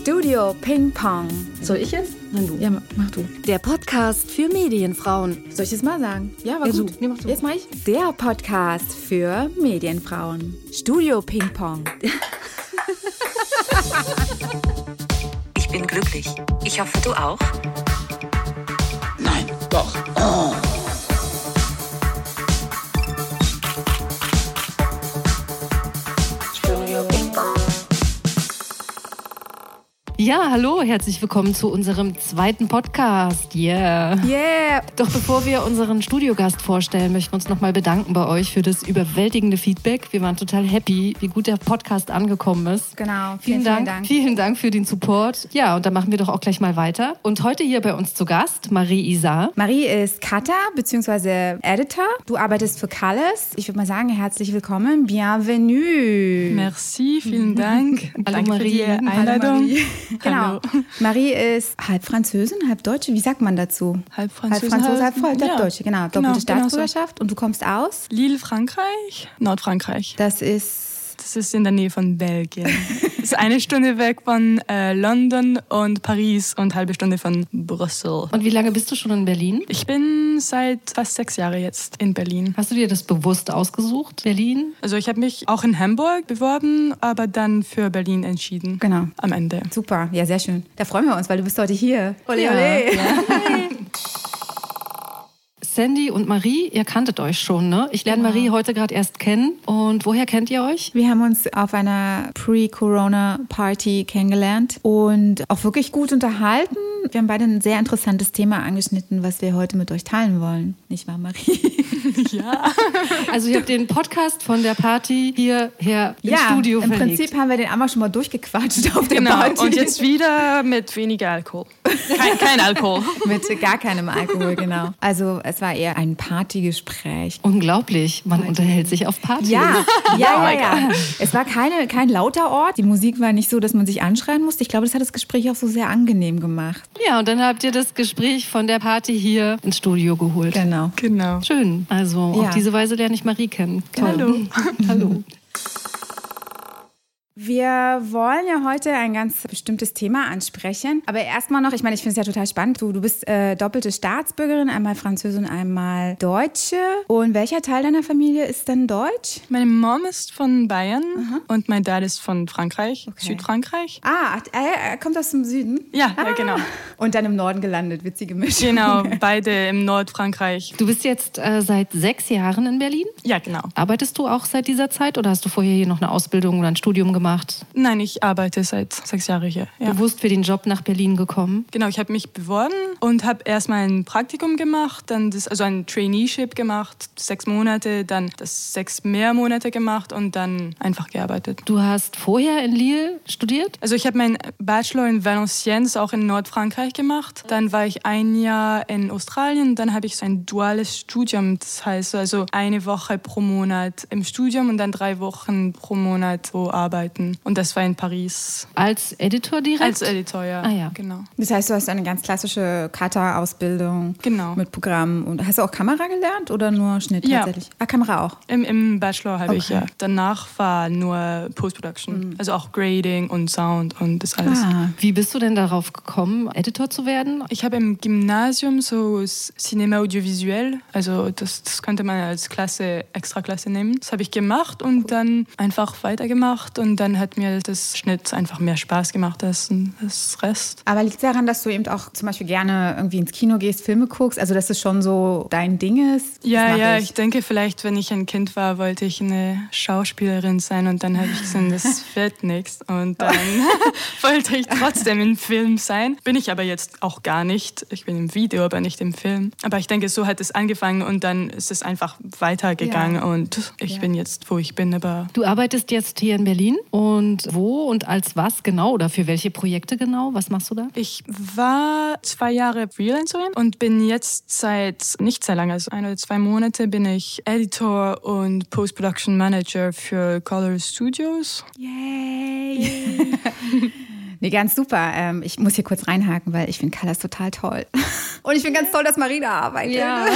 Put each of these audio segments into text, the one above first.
Studio Ping Pong. Soll ich jetzt? Nein, du. Ja, mach du. Der Podcast für Medienfrauen. Soll ich das mal sagen? Ja, war Ja, gut. Nee, mach du. Jetzt mach ich. Der Podcast für Medienfrauen. Studio Ping Pong. Ich bin glücklich. Ich hoffe, du auch. Nein, doch. Studio Ja, hallo, herzlich willkommen zu unserem zweiten Podcast. Yeah. Yeah. Doch bevor wir unseren Studiogast vorstellen, möchten wir uns nochmal bedanken bei euch für das überwältigende Feedback. Wir waren total happy, wie gut der Podcast angekommen ist. Genau. Vielen, Vielen, Dank. vielen Dank. Vielen Dank für den Support. Ja, und dann machen wir doch auch gleich mal weiter. Und heute hier bei uns zu Gast Marie Isa. Marie ist Cutter bzw. Editor. Du arbeitest für Colors. Ich würde mal sagen, herzlich willkommen. Bienvenue. Merci, vielen Dank. Hallo Danke Marie. für die Hallo Einladung. Marie. Genau. Hallo. Marie ist halb Französin, halb Deutsche. Wie sagt man dazu? Halb Halb Französin, Franzose, halb, halb ja. Deutsche. Genau. Doppelte Genau, genau so. Staatsbürgerschaft. Und du kommst aus? Lille, Frankreich, Nordfrankreich. Das ist. Das ist in der Nähe von Belgien. Das ist eine Stunde weg von äh, London und Paris und eine halbe Stunde von Brüssel. Und wie lange bist du schon in Berlin? Ich bin seit fast sechs Jahren jetzt in Berlin. Hast du dir das bewusst ausgesucht, Berlin? Also ich habe mich auch in Hamburg beworben, aber dann für Berlin entschieden. Genau. Am Ende. Super, ja, sehr schön. Da freuen wir uns, weil du bist heute hier. Ole, Ja. ole. Sandy und Marie, ihr kanntet euch schon, ne? Ich lerne Marie heute gerade erst kennen. Und woher kennt ihr euch? Wir haben uns auf einer Pre-Corona-Party kennengelernt und auch wirklich gut unterhalten. Wir haben beide ein sehr interessantes Thema angeschnitten, was wir heute mit euch teilen wollen. Nicht wahr, Marie? Ja. Also ihr habt den Podcast von der Party hierher ins Studio im verlegt. Prinzip haben wir den einmal schon mal durchgequatscht auf der Genau. Party. Und jetzt wieder mit weniger Alkohol. Kein, kein Alkohol. mit gar keinem Alkohol, genau. Also es war eher ein Partygespräch. Unglaublich, man unterhält sich auf Partys. Ja, ja, ja, ja. Es war keine, kein lauter Ort. Die Musik war nicht so, dass man sich anschreien musste. Ich glaube, das hat das Gespräch auch so sehr angenehm gemacht. Ja, und dann habt ihr das Gespräch von der Party hier ins Studio geholt. Genau. Genau. Schön. Also Ja. auf diese Weise lerne ich Marie kennen. Toll. Hallo. Hallo. Wir wollen ja heute ein ganz bestimmtes Thema ansprechen. Aber erstmal noch, ich meine, ich finde es ja total spannend. Du, du bist äh, doppelte Staatsbürgerin, einmal Französin, einmal Deutsche. Und welcher Teil deiner Familie ist denn deutsch? Meine Mom ist von Bayern und mein Dad ist von Frankreich, Südfrankreich. Ah, er, er kommt aus dem Süden? Ja, ah. ja, genau. Und dann im Norden gelandet, witzige Mischung. Genau, beide im Nordfrankreich. Du bist jetzt äh, seit sechs Jahren in Berlin. Ja, genau. Arbeitest du auch seit dieser Zeit oder hast du vorher hier noch eine Ausbildung oder ein Studium gemacht? Nein, ich arbeite seit sechs Jahren hier. Ja. Bewusst für den Job nach Berlin gekommen? Genau, ich habe mich beworben und habe erstmal ein Praktikum gemacht, dann das, also ein Traineeship gemacht, sechs Monate, dann das sechs mehr Monate gemacht und dann einfach gearbeitet. Du hast vorher in Lille studiert? Also ich habe meinen Bachelor in Valenciennes auch in Nordfrankreich gemacht. Dann war ich ein Jahr in Australien. Dann habe ich so ein duales Studium. Das heißt also eine Woche pro Monat im Studium und dann drei Wochen pro Monat wo arbeiten. Und das war in Paris. Als Editor direkt? Als Editor, ja. Ah, ja. Genau. Das heißt, du hast eine ganz klassische Kata-Ausbildung Genau. mit Programm. Und hast du auch Kamera gelernt oder nur Schnitt Ja. tatsächlich? Ah, Kamera auch. Im, Im Bachelor habe ich Okay. ja. Danach war nur Post-Production. Also auch Grading und Sound und das alles. Ah, Wie bist du denn darauf gekommen, Editor zu werden? Ich habe im Gymnasium so Cinema Audiovisuell, also das, das könnte man als Klasse, Extraklasse nehmen. Das habe ich gemacht und dann einfach weitergemacht und dann hat mir das Schnitt einfach mehr Spaß gemacht als das Rest. Aber liegt daran, dass du eben auch zum Beispiel gerne irgendwie ins Kino gehst, Filme guckst? Also, dass es schon so dein Ding ist? Ja, ja, ich. ich denke vielleicht, wenn ich ein Kind war, wollte ich eine Schauspielerin sein und dann habe ich gesehen, das wird nichts und dann wollte ich trotzdem im Film sein. Bin ich aber jetzt auch gar nicht. Ich bin im Video, aber nicht im Film. Aber ich denke, so hat es angefangen und dann ist es einfach weitergegangen Ja. und ich Ja. bin jetzt, wo ich bin, aber Du arbeitest jetzt hier in Berlin und wo und als was genau oder für welche Projekte genau? Was machst du da? Ich war zwei Jahre Freelancerin und bin jetzt seit nicht sehr lange, also ein oder zwei Monate, bin ich Editor und Post-Production Manager für Color Studios. Yay! Nee, ganz super. Ähm, ich muss hier kurz reinhaken, weil ich finde Colors total toll. Und ich finde ganz toll, dass Marina arbeitet. Ja.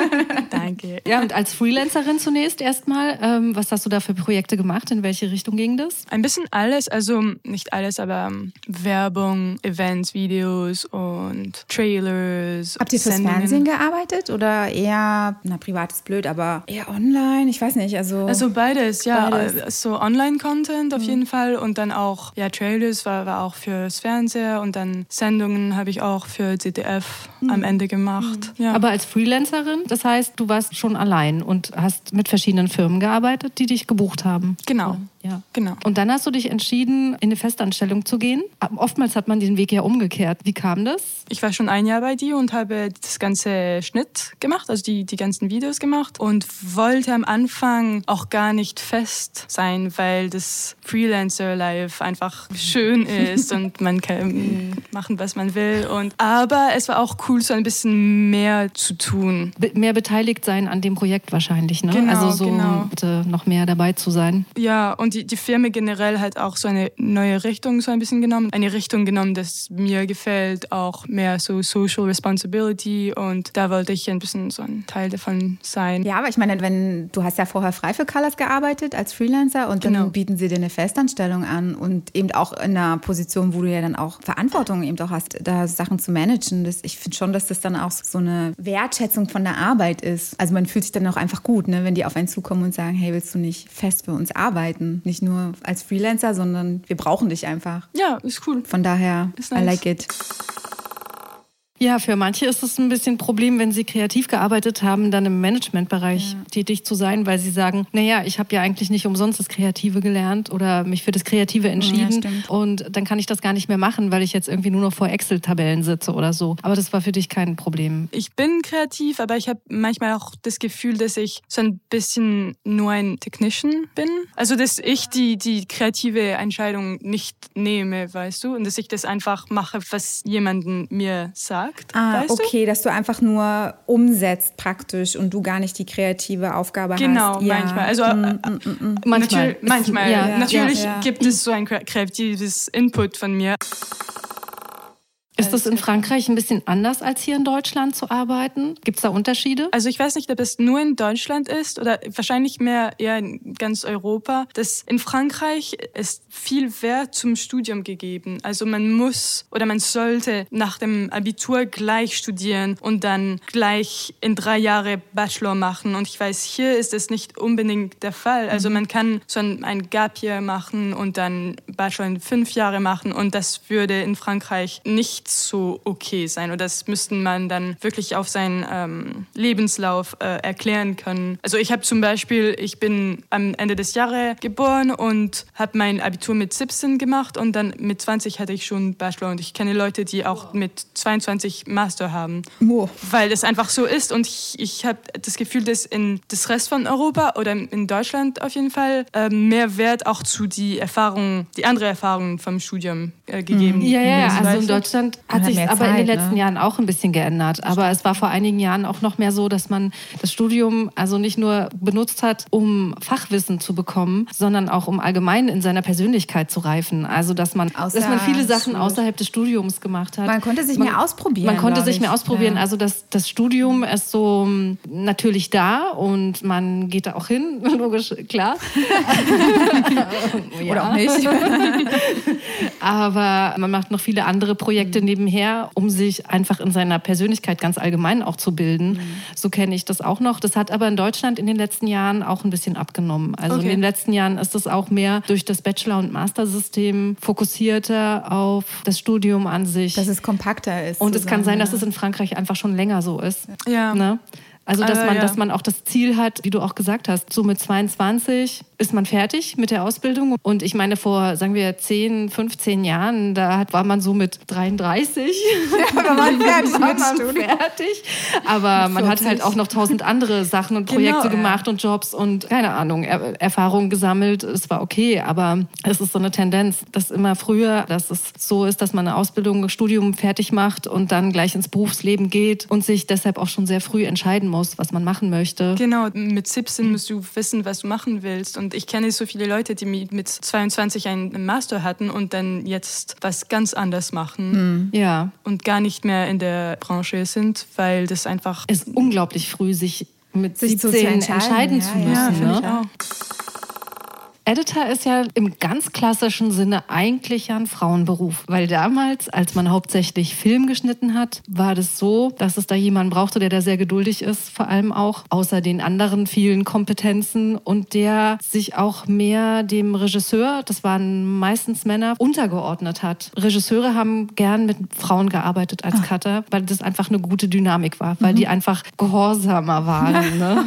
Danke. ja, und als Freelancerin zunächst erstmal, ähm, was hast du da für Projekte gemacht? In welche Richtung ging das? Ein bisschen alles, also nicht alles, aber ähm, Werbung, Events, Videos und Trailers. Habt ihr fürs Sendungen. Fernsehen gearbeitet oder eher, na, privat ist blöd, aber eher online? Ich weiß nicht, also. Also beides, ja. Beides. Äh, So Online-Content auf jeden Fall und dann auch, ja, Trailers war, war auch fürs Fernseher und dann Sendungen habe ich auch für ZDF am Ende gemacht. Ja. Aber als Freelancerin, das heißt, du warst schon allein und hast mit verschiedenen Firmen gearbeitet, die dich gebucht haben. genau. Ja. Genau. Und dann hast du dich entschieden, in eine Festanstellung zu gehen. Oftmals hat man den Weg ja umgekehrt. Wie kam das? Ich war schon ein Jahr bei dir und habe das ganze Schnitt gemacht, also die, die ganzen Videos gemacht und wollte am Anfang auch gar nicht fest sein, weil das Freelancer-Life einfach schön ist und man kann machen, was man will. Und, aber es war auch cool, so ein bisschen mehr zu tun. Be mehr beteiligt sein an dem Projekt wahrscheinlich, ne? Genau, also so genau. noch mehr dabei zu sein. Ja, und die, die Firma generell hat auch so eine neue Richtung so ein bisschen genommen. Eine Richtung genommen, das mir gefällt, auch mehr so Social Responsibility und da wollte ich ein bisschen so ein Teil davon sein. ja, aber ich meine, wenn du hast ja vorher frei für Colors gearbeitet als Freelancer und dann Genau. bieten sie dir eine Festanstellung an und eben auch in einer Position, wo du ja dann auch Verantwortung eben auch hast, da Sachen zu managen. Das, ich finde schon, dass das dann auch so eine Wertschätzung von der Arbeit ist. Also man fühlt sich dann auch einfach gut, ne, wenn die auf einen zukommen und sagen, hey, willst du nicht fest für uns arbeiten? Nicht nur als Freelancer, sondern wir brauchen dich einfach. Ja, ist cool. Von daher, Ist I nice. like it. Ja, für manche ist es ein bisschen ein Problem, wenn sie kreativ gearbeitet haben, dann im Managementbereich tätig zu sein, weil sie sagen, naja, ich habe ja eigentlich nicht umsonst das Kreative gelernt oder mich für das Kreative entschieden stimmt. und dann kann ich das gar nicht mehr machen, weil ich jetzt irgendwie nur noch vor Excel-Tabellen sitze oder so. Aber das war für dich kein Problem. Ich bin kreativ, aber ich habe manchmal auch das Gefühl, dass ich so ein bisschen nur ein Technician bin. Also, dass ich die, die kreative Entscheidung nicht nehme, weißt du? Und dass ich das einfach mache, was jemanden mir sagt. Ah, weißt okay, dass du einfach nur umsetzt praktisch und du gar nicht die kreative Aufgabe Genau, hast. Ja. manchmal. Also, Mm, äh, mm, mm, mm. du? Manchmal. Natür manchmal. Ja, ja, Natürlich ja. gibt es so ein kre- kreatives Input von mir. Ist das in Frankreich ein bisschen anders als hier in Deutschland zu arbeiten? Gibt es da Unterschiede? Also ich weiß nicht, ob es nur in Deutschland ist oder wahrscheinlich mehr eher in ganz Europa. Das in Frankreich ist viel Wert zum Studium gegeben. Also man muss oder man sollte nach dem Abitur gleich studieren und dann gleich in drei Jahre Bachelor machen. Und ich weiß, hier ist es nicht unbedingt der Fall. Also man kann so ein, ein Gap Year machen und dann Bachelor in fünf Jahre machen und das würde in Frankreich nicht so okay sein. Und das müssten man dann wirklich auf seinen ähm, Lebenslauf äh, erklären können. Also ich habe zum Beispiel, ich bin am Ende des Jahres geboren und habe mein Abitur mit 17 gemacht und dann mit 20 hatte ich schon Bachelor und ich kenne Leute, die auch mit 22 Master haben. Wow. Weil das einfach so ist und ich, ich habe das Gefühl, dass in das Rest von Europa oder in Deutschland auf jeden Fall äh, mehr Wert auch zu die Erfahrungen, die andere Erfahrungen vom Studium äh, gegeben Ja, ja, ja. Also in du? Deutschland Man hat sich aber in den Zeit, letzten ne? Jahren auch ein bisschen geändert. Aber es war vor einigen Jahren auch noch mehr so, dass man das Studium also nicht nur benutzt hat, um Fachwissen zu bekommen, sondern auch um allgemein in seiner Persönlichkeit zu reifen. Also dass man, dass man viele Sachen Außer- außerhalb des Studiums gemacht hat. Man konnte sich mehr ausprobieren, Man konnte sich ich. mehr ausprobieren. Ja. Also das, das Studium ist so mm, natürlich da und man geht da auch hin, logisch, klar. Oder auch nicht. Aber man macht noch viele andere Projekte. Nebenher, um sich einfach in seiner Persönlichkeit ganz allgemein auch zu bilden. Mhm. So kenne ich das auch noch. Das hat aber in Deutschland in den letzten Jahren auch ein bisschen abgenommen. Also in Okay. den letzten Jahren ist es auch mehr durch das Bachelor- und Mastersystem fokussierter auf das Studium an sich. Dass es kompakter ist. und es kann sein, dass es in Frankreich einfach schon länger so ist. Ja. Ne? Also, dass Aber man, ja. dass man auch das Ziel hat, wie du auch gesagt hast, so mit 22 ist man fertig mit der Ausbildung. Und ich meine, vor, sagen wir, 10, 15 Jahren, da war man so mit 33. Aber man fertig war man fertig. Aber man hat 40. halt auch noch tausend andere Sachen und Projekte Genau, ja. gemacht und Jobs und keine Ahnung, er Erfahrungen gesammelt. Es war okay, aber es ist so eine Tendenz, dass immer früher, dass es so ist, dass man eine Ausbildung, ein Studium fertig macht und dann gleich ins Berufsleben geht und sich deshalb auch schon sehr früh entscheiden muss, was man machen möchte. Genau, mit 17 musst du wissen, was du machen willst. Und ich kenne so viele Leute, die mit 22 einen Master hatten und dann jetzt was ganz anderes machen. Mhm. Ja. Und gar nicht mehr in der Branche sind, weil das einfach. Es ist unglaublich früh, sich mit Sich so 17 zu entscheiden, entscheiden, zu ja, müssen. Ja, ne? ich auch. Editor ist ja im ganz klassischen Sinne eigentlich ja ein Frauenberuf, weil damals, als man hauptsächlich Film geschnitten hat, war das so, dass es da jemanden brauchte, der da sehr geduldig ist, vor allem auch außer den anderen vielen Kompetenzen und der sich auch mehr dem Regisseur, das waren meistens Männer, untergeordnet hat. Regisseure haben gern mit Frauen gearbeitet als Cutter, weil das einfach eine gute Dynamik war, weil die einfach gehorsamer waren. Ne?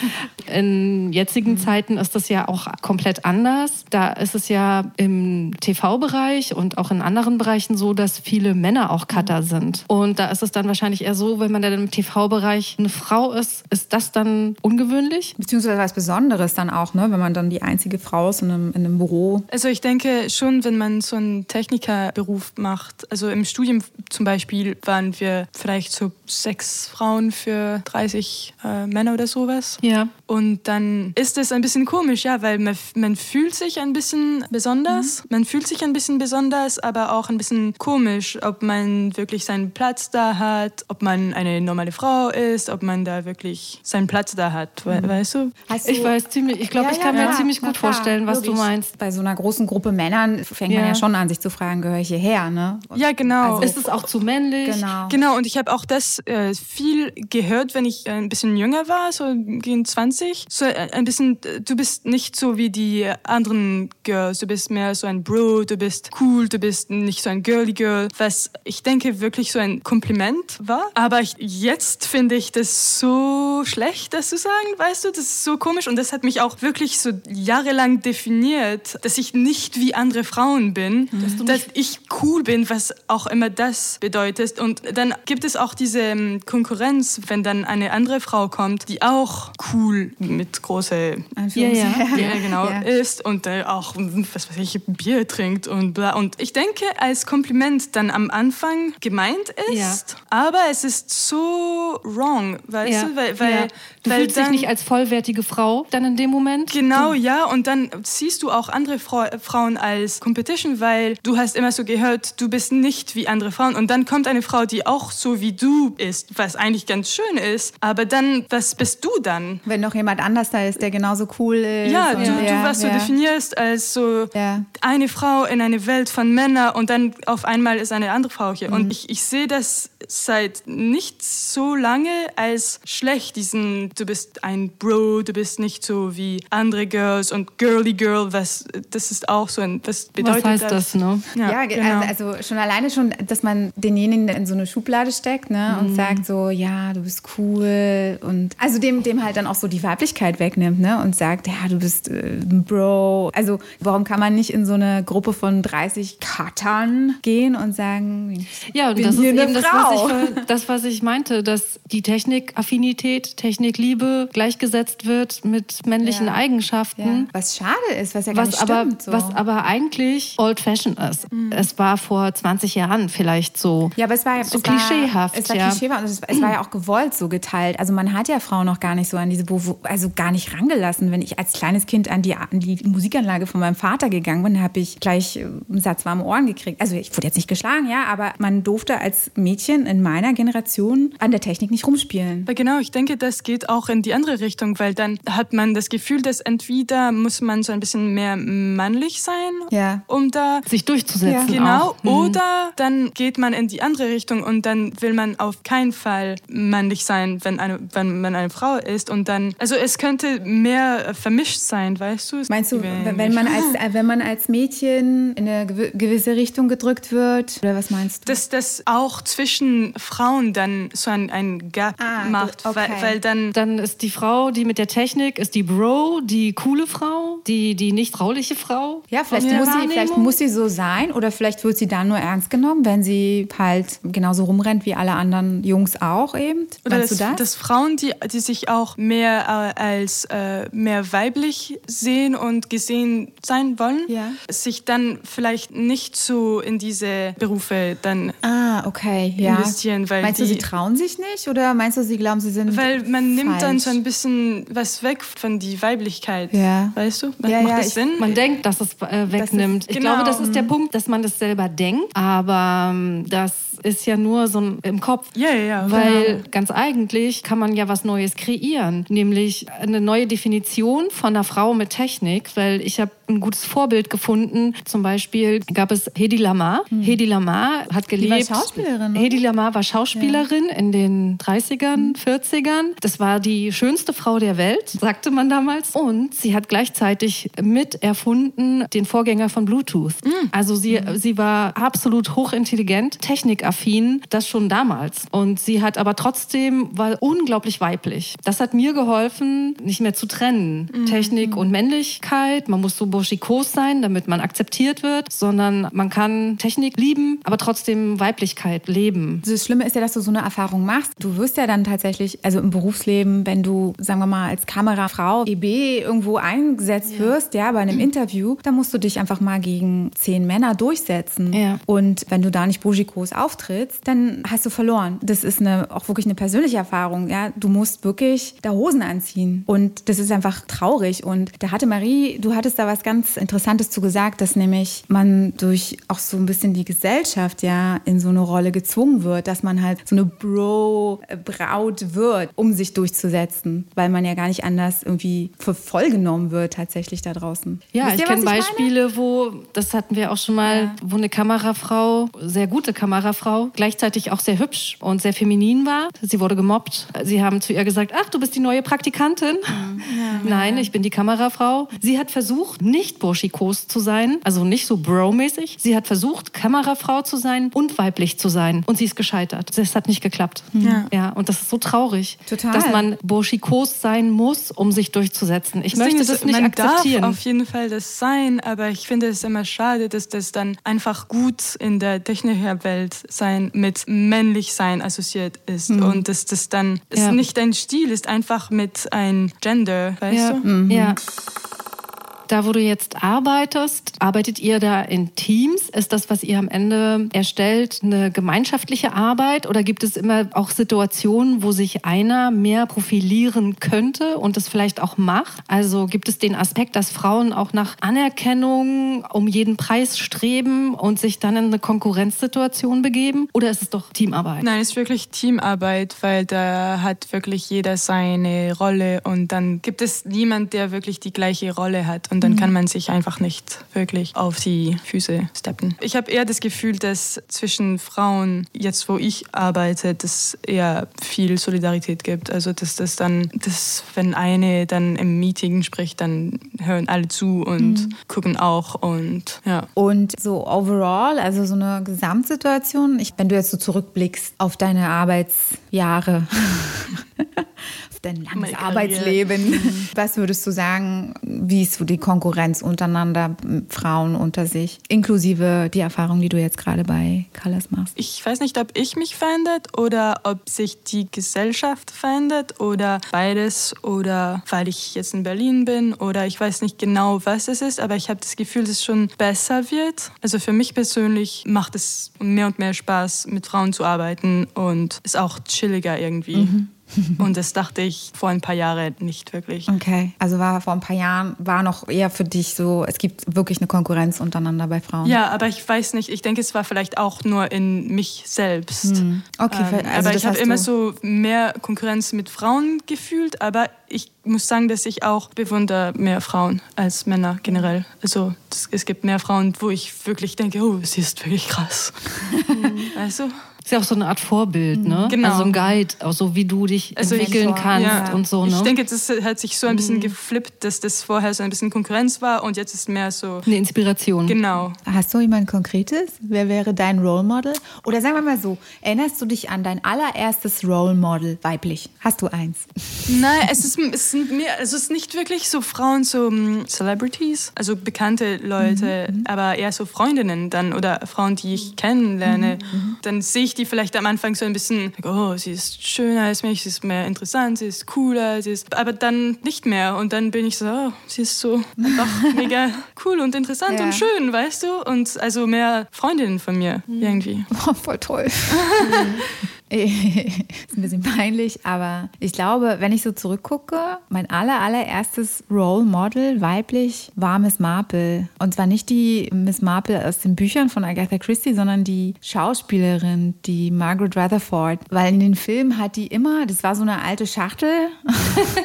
In jetzigen Zeiten ist das ja auch komplett anders. Da ist es ja im TV-Bereich und auch in anderen Bereichen so, dass viele Männer auch Cutter sind. Und da ist es dann wahrscheinlich eher so, wenn man dann im TV-Bereich eine Frau ist, ist das dann ungewöhnlich? Beziehungsweise was Besonderes dann auch, ne? wenn man dann die einzige Frau ist in einem, in einem Büro. Also ich denke schon, wenn man so einen Technikerberuf macht, also im Studium zum Beispiel waren wir vielleicht so sechs Frauen für 30 äh, Männer oder sowas. Ja. Und dann ist es ein bisschen komisch, ja, weil man, man fühlt sich ein bisschen besonders. Man fühlt sich ein bisschen besonders, aber auch ein bisschen komisch, ob man wirklich seinen Platz da hat, ob man eine normale Frau ist, ob man da wirklich seinen Platz da hat, we weißt du? Hast Ich weiß ziemlich, ich glaube, ich kann mir ziemlich na gut klar, vorstellen, was du logisch. meinst. Bei so einer großen Gruppe Männern fängt man Ja. ja schon an, sich zu fragen, gehöre ich hierher? Ne? Ja, genau. Also- Ist es auch zu männlich? Genau. Genau, und ich habe auch das äh, viel gehört, wenn ich ein bisschen jünger war, so gegen 20. So äh, ein bisschen, äh, du bist nicht so wie die anderen Girls, du bist mehr so ein Bro, du bist cool, du bist nicht so ein girly Girl, was ich denke wirklich so ein Kompliment war. Aber ich, jetzt finde ich das so schlecht, das zu sagen, weißt du, das ist so komisch und das hat mich auch wirklich so jahrelang definiert, dass ich nicht wie andere Frauen bin, dass, ich cool bin, was auch immer das bedeutet. Und dann gibt es auch diese ähm, Konkurrenz, wenn dann eine andere Frau kommt, die auch cool mit große Anführungszeichen. ja, genau, Ja. Ist und äh, auch, was weiß ich, Bier trinkt und bla. Und ich denke, als Kompliment dann am Anfang gemeint ist, aber es ist so wrong, weißt Ja. du? Weil, weil, ja. Du weil fühlst dich dann- nicht als vollwertige Frau dann in dem Moment? Genau, ja. Und dann siehst du auch andere Frau, Frauen als Competition, weil du hast immer so gehört, du bist nicht wie andere Frauen. Und dann kommt eine Frau, die auch so wie du ist, was eigentlich ganz schön ist. Aber dann, was bist du dann? Wenn noch jemand anders da ist, der genauso cool ist. Ja, du, du der- du ja. definierst als so Ja. eine Frau in eine Welt von Männern und dann auf einmal ist eine andere Frau hier. Mhm. Und ich, ich sehe das seit nicht so lange als schlecht, diesen, du bist ein Bro, du bist nicht so wie andere Girls und Girly Girl, was, das ist auch so ein, was bedeutet Was heißt das, ne? Ja, genau. ge- also, also schon alleine schon, dass man denjenigen in so eine Schublade steckt ne, Mhm. und sagt so, ja, du bist cool und also dem, dem halt dann auch so die Weiblichkeit wegnimmt ne, und sagt, ja, du bist äh, ein Bro. Also warum kann man nicht in so eine Gruppe von 30 Cuttern gehen und sagen, Ja, und bin das ist eben das Was, ich, das, was ich meinte, dass die Technikaffinität, Technikliebe gleichgesetzt wird mit männlichen Ja. Eigenschaften. ja, was schade ist, was ja gar Was nicht aber, stimmt. So. was aber eigentlich old-fashioned ist. Es war vor 20 Jahren vielleicht so. Ja, aber es war so es war, klischeehaft. Es war ja. klischeehaft und es, es war ja auch gewollt so geteilt. Also man hat ja Frauen noch gar nicht so an diese also gar nicht rangelassen. Wenn ich als kleines Kind an die, an die Musikanlage von meinem Vater gegangen bin, habe ich gleich äh, einen Satz warme Ohren gekriegt. Also ich wurde jetzt nicht geschlagen, ja, aber man durfte als Mädchen in meiner Generation an der Technik nicht rumspielen. Aber genau, ich denke, das geht auch in die andere Richtung, weil dann hat man das Gefühl, dass entweder muss man so ein bisschen mehr männlich sein, Ja. um da Sich durchzusetzen. Genau, Auch. Mhm. oder dann geht man in die andere Richtung und dann will man auf keinen Fall männlich sein, wenn, eine, wenn man eine Frau ist. Und dann, also es könnte mehr vermischt sein, weißt du? Meinst du, wenn man als, äh, wenn man als Mädchen in eine gewi- gewisse Richtung gedrückt wird? Oder was meinst du? dass das auch zwischen Frauen dann so ein, ein Gap Ah, macht, okay. weil, weil dann Dann ist die Frau, die mit der Technik, ist die Bro, die coole Frau, die, die nicht trauliche Frau. Ja, vielleicht muss, sie, vielleicht muss sie so sein oder vielleicht wird sie dann nur ernst genommen, wenn sie halt genauso rumrennt wie alle anderen Jungs auch eben. Oder du das? dass Frauen, die, die sich auch mehr äh, als äh, mehr weiblich sehen und gesehen sein wollen, Ja. sich dann vielleicht nicht so in diese Berufe dann ah, okay, ja. Investieren. Weil meinst die, du, sie trauen sich nicht oder meinst du, sie glauben, sie sind Weil man nimmt falsch? dann so ein bisschen was weg von die Weiblichkeit. Ja. Weißt du? Ja, Macht ja, das ich- Sinn? Man denkt, dass es äh, wegnimmt. ich genau. glaube, das ist der Punkt, dass man das selber denkt, aber ähm, das ist ja nur so ein, im Kopf. Ja, ja, ja. Weil ganz eigentlich kann man ja was Neues kreieren, nämlich eine neue Definition von einer Frau mit Technik, weil ich habe ein gutes Vorbild gefunden. Zum Beispiel gab es Hedi Lamar. Hedi Lamar hat Hm. Die war gelebt. Schauspielerin, oder? Hedi Lamar war Schauspielerin in den 30ern, 40ern. Das war die schönste Frau der Welt, sagte man damals. Und sie hat gleichzeitig mit erfunden den Vorgänger von Bluetooth. Also sie, sie war absolut hochintelligent, technikaffin, das schon damals. Und sie hat aber trotzdem, war unglaublich weiblich. Das hat mir geholfen, nicht mehr zu trennen. Technik und Männlichkeit. Man muss so burschikos sein, damit man akzeptiert wird, sondern man kann Technik lieben, aber trotzdem Weiblichkeit leben. Das Schlimme ist ja, dass du so eine Erfahrung machst. Du wirst ja dann tatsächlich, also im Berufsleben, wenn du, sagen wir mal, als Kamerafrau EB irgendwo eingesetzt wirst, ja, bei einem Interview, dann musst du dich einfach mal gegen zehn Männer durchsetzen. Ja. Und wenn du da nicht burschikos auftrittst, dann hast du verloren. Das ist eine, auch wirklich eine persönliche Erfahrung, ja. Du musst wirklich da Hosen anziehen. Und das ist einfach traurig. Und da hatte Marie, du hattest da was ganz Interessantes zu gesagt, dass nämlich man durch auch so ein bisschen die Gesellschaft ja in so eine Rolle gezwungen wird, dass man halt so eine Bro-Braut wird, um sich durchzusetzen, weil man ja gar nicht anders irgendwie für voll genommen wird tatsächlich da draußen. Ja, Wisst ich kenne was meine? Beispiele, wo, das hatten wir auch schon mal, Ja. wo eine Kamerafrau, sehr gute Kamerafrau, gleichzeitig auch sehr hübsch und sehr feminin war. Sie wurde gemobbt. Sie haben zu ihr gesagt, ach, du bist die neue Praktikantin. Nein, ich bin die Kamerafrau. Sie hat versucht, nicht burschikos zu sein, also nicht so bro-mäßig. Sie hat versucht, Kamerafrau zu sein und weiblich zu sein. Und sie ist gescheitert. Das hat nicht geklappt. Ja. Ja, und das ist so traurig, Total. dass man burschikos sein muss, um sich durchzusetzen. Ich Das möchte ist, das nicht man akzeptieren. darf auf jeden Fall das sein, aber ich finde es immer schade, dass das dann einfach gut in der Technikerwelt sein mit männlich sein assoziiert ist und dass das dann ist Ja. nicht ein Stil ist, einfach mit ein Gender, weißt ja. du? Ja. Da, wo du jetzt arbeitest, arbeitet ihr da in Teams? Ist das, was ihr am Ende erstellt, eine gemeinschaftliche Arbeit? Oder gibt es immer auch Situationen, wo sich einer mehr profilieren könnte und es vielleicht auch macht? Also gibt es den Aspekt, dass Frauen auch nach Anerkennung um jeden Preis streben und sich dann in eine Konkurrenzsituation begeben? Oder ist es doch Teamarbeit? Nein, es ist wirklich Teamarbeit, weil da hat wirklich jeder seine Rolle und dann gibt es niemand, der wirklich die gleiche Rolle hat und dann kann man sich einfach nicht wirklich auf die Füße steppen. Ich habe eher das Gefühl, dass zwischen Frauen, jetzt wo ich arbeite, dass eher viel Solidarität gibt. Also dass das dann, dass wenn eine dann im Meeting spricht, dann hören alle zu und gucken auch und ja. Und so overall, also so eine Gesamtsituation, ich, wenn du jetzt so zurückblickst auf deine Arbeitsjahre, dein langes. Arbeitsleben, was würdest du sagen, wie ist so die Konkurrenz untereinander, Frauen unter sich, inklusive die Erfahrung, die du jetzt gerade bei Colors machst? Ich weiß nicht, ob ich mich verändert oder ob sich die Gesellschaft verändert oder beides oder weil ich jetzt in Berlin bin oder ich weiß nicht genau, was es ist, aber ich habe das Gefühl, dass es schon besser wird. Also für mich persönlich macht es mehr und mehr Spaß, mit Frauen zu arbeiten und ist auch chilliger irgendwie. Und das dachte ich vor ein paar Jahren nicht wirklich. Okay, also war vor ein paar Jahren, war noch eher für dich so, es gibt wirklich eine Konkurrenz untereinander bei Frauen. Ja, aber ich weiß nicht, ich denke, es war vielleicht auch nur in mich selbst. Okay, Ähm, also aber ich habe immer so mehr Konkurrenz mit Frauen gefühlt, aber ich muss sagen, dass ich auch bewundere mehr Frauen als Männer generell. Also es gibt mehr Frauen, wo ich wirklich denke, oh, sie ist wirklich krass. weißt du? Ist ja auch so eine Art Vorbild, ne? Genau. Also ein Guide, auch so wie du dich Also ich- entwickeln kannst Ja. und so, ne? Ich denke, das hat sich so ein bisschen geflippt, dass das vorher so ein bisschen Konkurrenz war und jetzt ist mehr so, Eine Inspiration. genau. Hast du jemand Konkretes? Wer wäre dein Role Model? Oder sagen wir mal so, erinnerst du dich an dein allererstes Role Model weiblich? Hast du eins? Nein, es ist, es sind mehr, also es ist nicht wirklich so Frauen, so mm, Celebrities, also bekannte Leute, aber eher so Freundinnen dann oder Frauen, die ich kennenlerne. Dann sehe ich die vielleicht am Anfang so ein bisschen, oh, sie ist schöner als mich, sie ist mehr interessant, sie ist cooler, sie ist, aber dann nicht mehr. Und dann bin ich so, oh, sie ist so einfach mega cool und interessant Ja. und schön, weißt du? Und also mehr Freundinnen von mir irgendwie. Oh, voll toll. ist ein bisschen peinlich, aber ich glaube, wenn ich so zurückgucke, mein aller, allererstes Role Model weiblich war Miss Marple. Und zwar nicht die Miss Marple aus den Büchern von Agatha Christie, sondern die Schauspielerin, die Margaret Rutherford. Weil in den Filmen hat die immer, das war so eine alte Schachtel,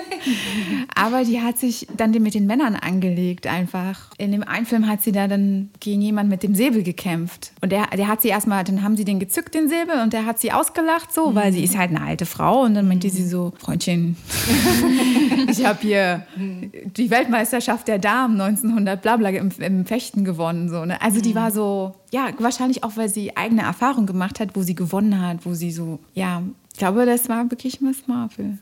aber die hat sich dann mit den Männern angelegt einfach. In dem einen Film hat sie da dann gegen jemand mit dem Säbel gekämpft. Und der, der hat sie erstmal, dann haben sie den gezückt, den Säbel, und der hat sie ausgelacht so, weil sie ist halt eine alte Frau. Und dann meinte sie so, Freundchen, ich habe hier die Weltmeisterschaft der Damen 1900 bla bla im, im Fechten gewonnen. So, ne? Also die war so, ja, wahrscheinlich auch, weil sie eigene Erfahrung gemacht hat, wo sie gewonnen hat, wo sie so, ja, ich glaube, das war wirklich Miss Marvel.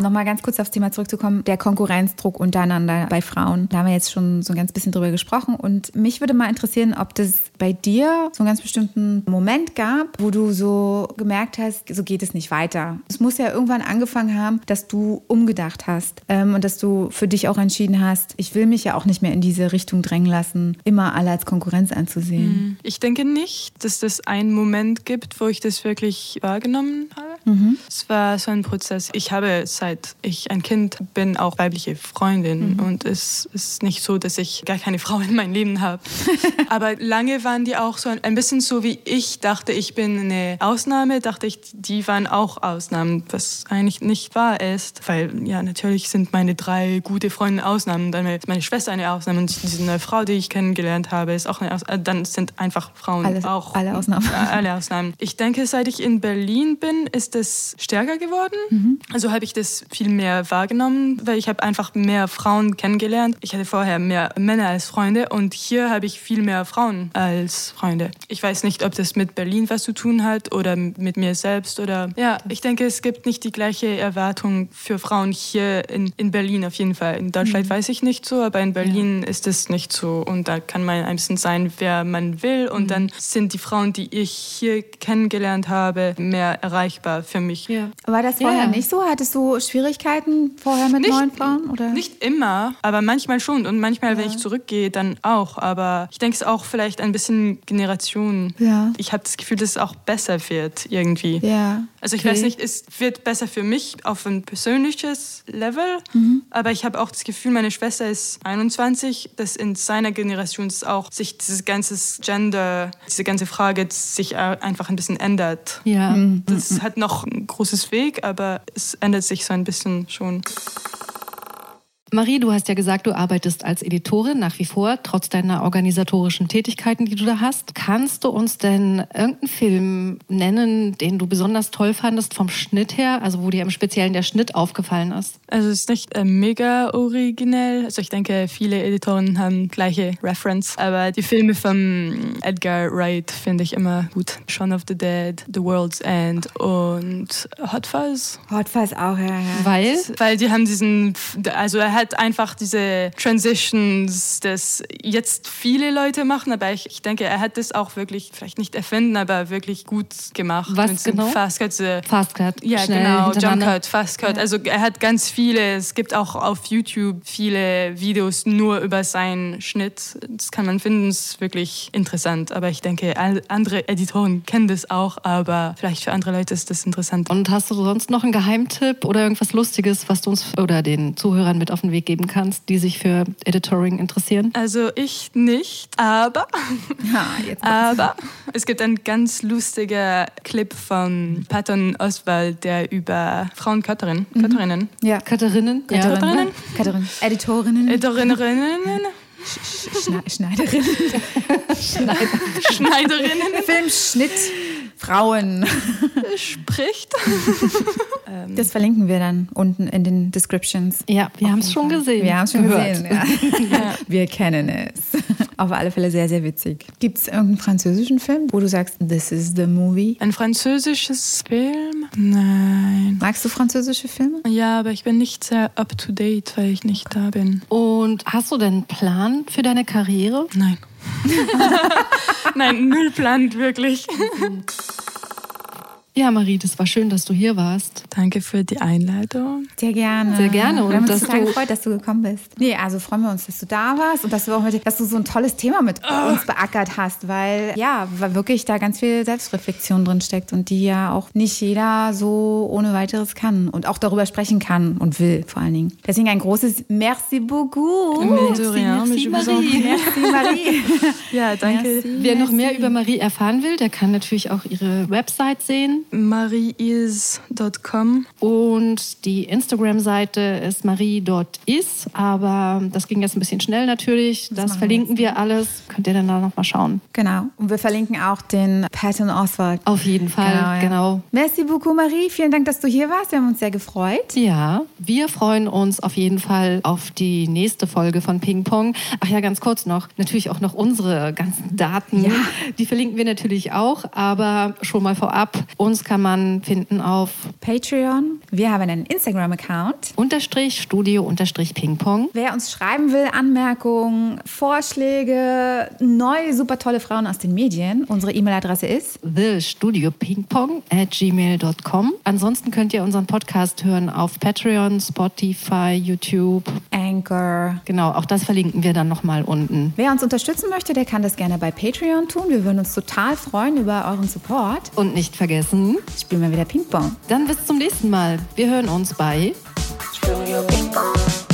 Um nochmal ganz kurz aufs Thema zurückzukommen, der Konkurrenzdruck untereinander bei Frauen. Da haben wir jetzt schon so ein ganz bisschen drüber gesprochen. Und mich würde mal interessieren, ob das bei dir so einen ganz bestimmten Moment gab, wo du so gemerkt hast, so geht es nicht weiter. Es muss ja irgendwann angefangen haben, dass du umgedacht hast ähm, und dass du für dich auch entschieden hast, ich will mich ja auch nicht mehr in diese Richtung drängen lassen, immer alle als Konkurrenz anzusehen. Ich denke nicht, dass es einen Moment gibt, wo ich das wirklich wahrgenommen habe. Es war so ein Prozess. Ich habe, seit ich ein Kind bin, auch weibliche Freundinnen. Und es ist nicht so, dass ich gar keine Frau in meinem Leben habe. Aber lange waren die auch so ein, ein bisschen so, wie ich dachte, ich bin eine Ausnahme, dachte ich, die waren auch Ausnahmen, was eigentlich nicht wahr ist. Weil, ja, natürlich sind meine drei gute Freunde Ausnahmen. Dann ist meine Schwester eine Ausnahme und diese neue Frau, die ich kennengelernt habe, ist auch eine Ausnahme. Dann sind einfach Frauen Alles- auch. alle Ausnahmen. Alle Ausnahmen. Ich denke, seit ich in Berlin bin, ist es stärker geworden. Mhm. Also habe ich das viel mehr wahrgenommen, weil ich habe einfach mehr Frauen kennengelernt. Ich hatte vorher mehr Männer als Freunde und hier habe ich viel mehr Frauen als Freunde. Ich weiß nicht, ob das mit Berlin was zu tun hat oder mit mir selbst oder ja, ich denke, es gibt nicht die gleiche Erwartung für Frauen hier in, in Berlin auf jeden Fall. In Deutschland Mhm. weiß ich nicht so, aber in Berlin ist es nicht so und da kann man ein bisschen sein, wer man will und Mhm. dann sind die Frauen, die ich hier kennengelernt habe, mehr erreichbar für mich. Ja. War das vorher Ja. nicht so? Hattest du Schwierigkeiten vorher mit neuen Frauen? Oder? Nicht immer, aber manchmal schon. Und manchmal, wenn ich zurückgehe, dann auch. Aber ich denke, es ist auch vielleicht ein bisschen Generation. Ja. Ich habe das Gefühl, dass es auch besser wird irgendwie. Ja. Also ich Okay. weiß nicht, es wird besser für mich auf ein persönliches Level, aber ich habe auch das Gefühl, meine Schwester ist 21, dass in seiner Generation auch sich dieses ganze Gender, diese ganze Frage sich einfach ein bisschen ändert. Ja. Das hat noch ein großes Weg, aber es ändert sich so ein bisschen schon. Marie, du hast ja gesagt, du arbeitest als Editorin nach wie vor, trotz deiner organisatorischen Tätigkeiten, die du da hast. Kannst du uns denn irgendeinen Film nennen, den du besonders toll fandest vom Schnitt her, also wo dir im Speziellen der Schnitt aufgefallen ist? Also es ist nicht äh, mega originell. Also ich denke, viele Editoren haben gleiche Reference. Aber die Filme von Edgar Wright finde ich immer gut. Shaun of the Dead, The World's End und Hot Fuzz. Hot Fuzz auch, ja, ja. Weil Weil die haben diesen, also er hat einfach diese Transitions, das jetzt viele Leute machen, aber ich, ich denke, er hat das auch wirklich, vielleicht nicht erfinden, aber wirklich gut gemacht. Was Mit genau? Fast Cut, diese Fast Cut, ja, schnell genau, Jump hintereinander. Cut, Fast Cut. Also er hat ganz viele, es gibt auch auf YouTube viele Videos nur über seinen Schnitt. Das kann man finden, ist wirklich interessant. Aber ich denke, andere Editoren kennen das auch, aber vielleicht für andere Leute ist das interessant. Und hast du sonst noch einen Geheimtipp oder irgendwas Lustiges, was du uns oder den Zuhörern mit auf den Weg geben kannst, die sich für Editoring interessieren? Also ich nicht, aber, Ja, jetzt aber es gibt einen ganz lustiger Clip von Patton Oswald, der über Frauen Cutterin, Cutterinnen, ja. Katharinen? Katharin. Katharin. Editorinnen. Editorinnen, Schne Schneiderin. Schneiderinnen Filmschnitt. Frauen. spricht. Das verlinken wir dann unten in den Descriptions. Ja, wir haben es schon gesehen. Wir haben es schon gehört. gesehen. Ja. Wir kennen es. Auf alle Fälle sehr, sehr witzig. Gibt es irgendeinen französischen Film, wo du sagst, this is the movie? Ein französisches Film? Nein. Magst du französische Filme? Ja, aber ich bin nicht sehr up to date, weil ich nicht da bin. Und hast du denn einen Plan für deine Karriere? Nein. Nein, null plant wirklich. Ja, Marie, das war schön, dass du hier warst. Danke für die Einladung. Sehr gerne. Sehr gerne. Und wir haben uns dass total du- gefreut, dass du gekommen bist. Nee, also freuen wir uns, dass du da warst und dass du auch mit, dass du so ein tolles Thema mit uns beackert hast, weil ja, weil wirklich da ganz viel Selbstreflexion drin steckt und die ja auch nicht jeder so ohne weiteres kann und auch darüber sprechen kann und will vor allen Dingen. Deswegen ein großes Merci beaucoup. Merci, merci, en Marie. Merci Marie. Ja, danke. Wer noch mehr über Marie erfahren will, der kann natürlich auch ihre Website sehen. marieis.com. Und die Instagram-Seite ist marie.is. Aber das ging jetzt ein bisschen schnell natürlich. Das, wir verlinken wir alles. Könnt ihr dann da nochmal schauen. Genau. Und wir verlinken auch den Patton Oswald. Auf jeden Fall, ja. genau. Merci beaucoup, Marie. Vielen Dank, dass du hier warst. Wir haben uns sehr gefreut. Ja, wir freuen uns auf jeden Fall auf die nächste Folge von Ping Pong. Ach ja, ganz kurz noch, natürlich auch noch unsere ganzen Daten. Ja. Die verlinken wir natürlich auch, aber schon mal vorab, uns kann man finden auf Patreon. Wir haben einen Instagram-Account. unterstrich Studio unterstrich Ping Pong. Wer uns schreiben will, Anmerkungen, Vorschläge, neue, super tolle Frauen aus den Medien, unsere E-Mail-Adresse ist thestudiopingpong at gmail.com. Ansonsten könnt ihr unseren Podcast hören auf Patreon, Spotify, YouTube. Anchor. Genau, auch das verlinken wir dann nochmal unten. Wer uns unterstützen möchte, der kann das gerne bei Patreon tun. Wir würden uns total freuen über euren Support. Und nicht vergessen, Spielen wir wieder Ping-Pong. dann bis zum nächsten Mal. Wir hören uns bei Studio Ping Pong.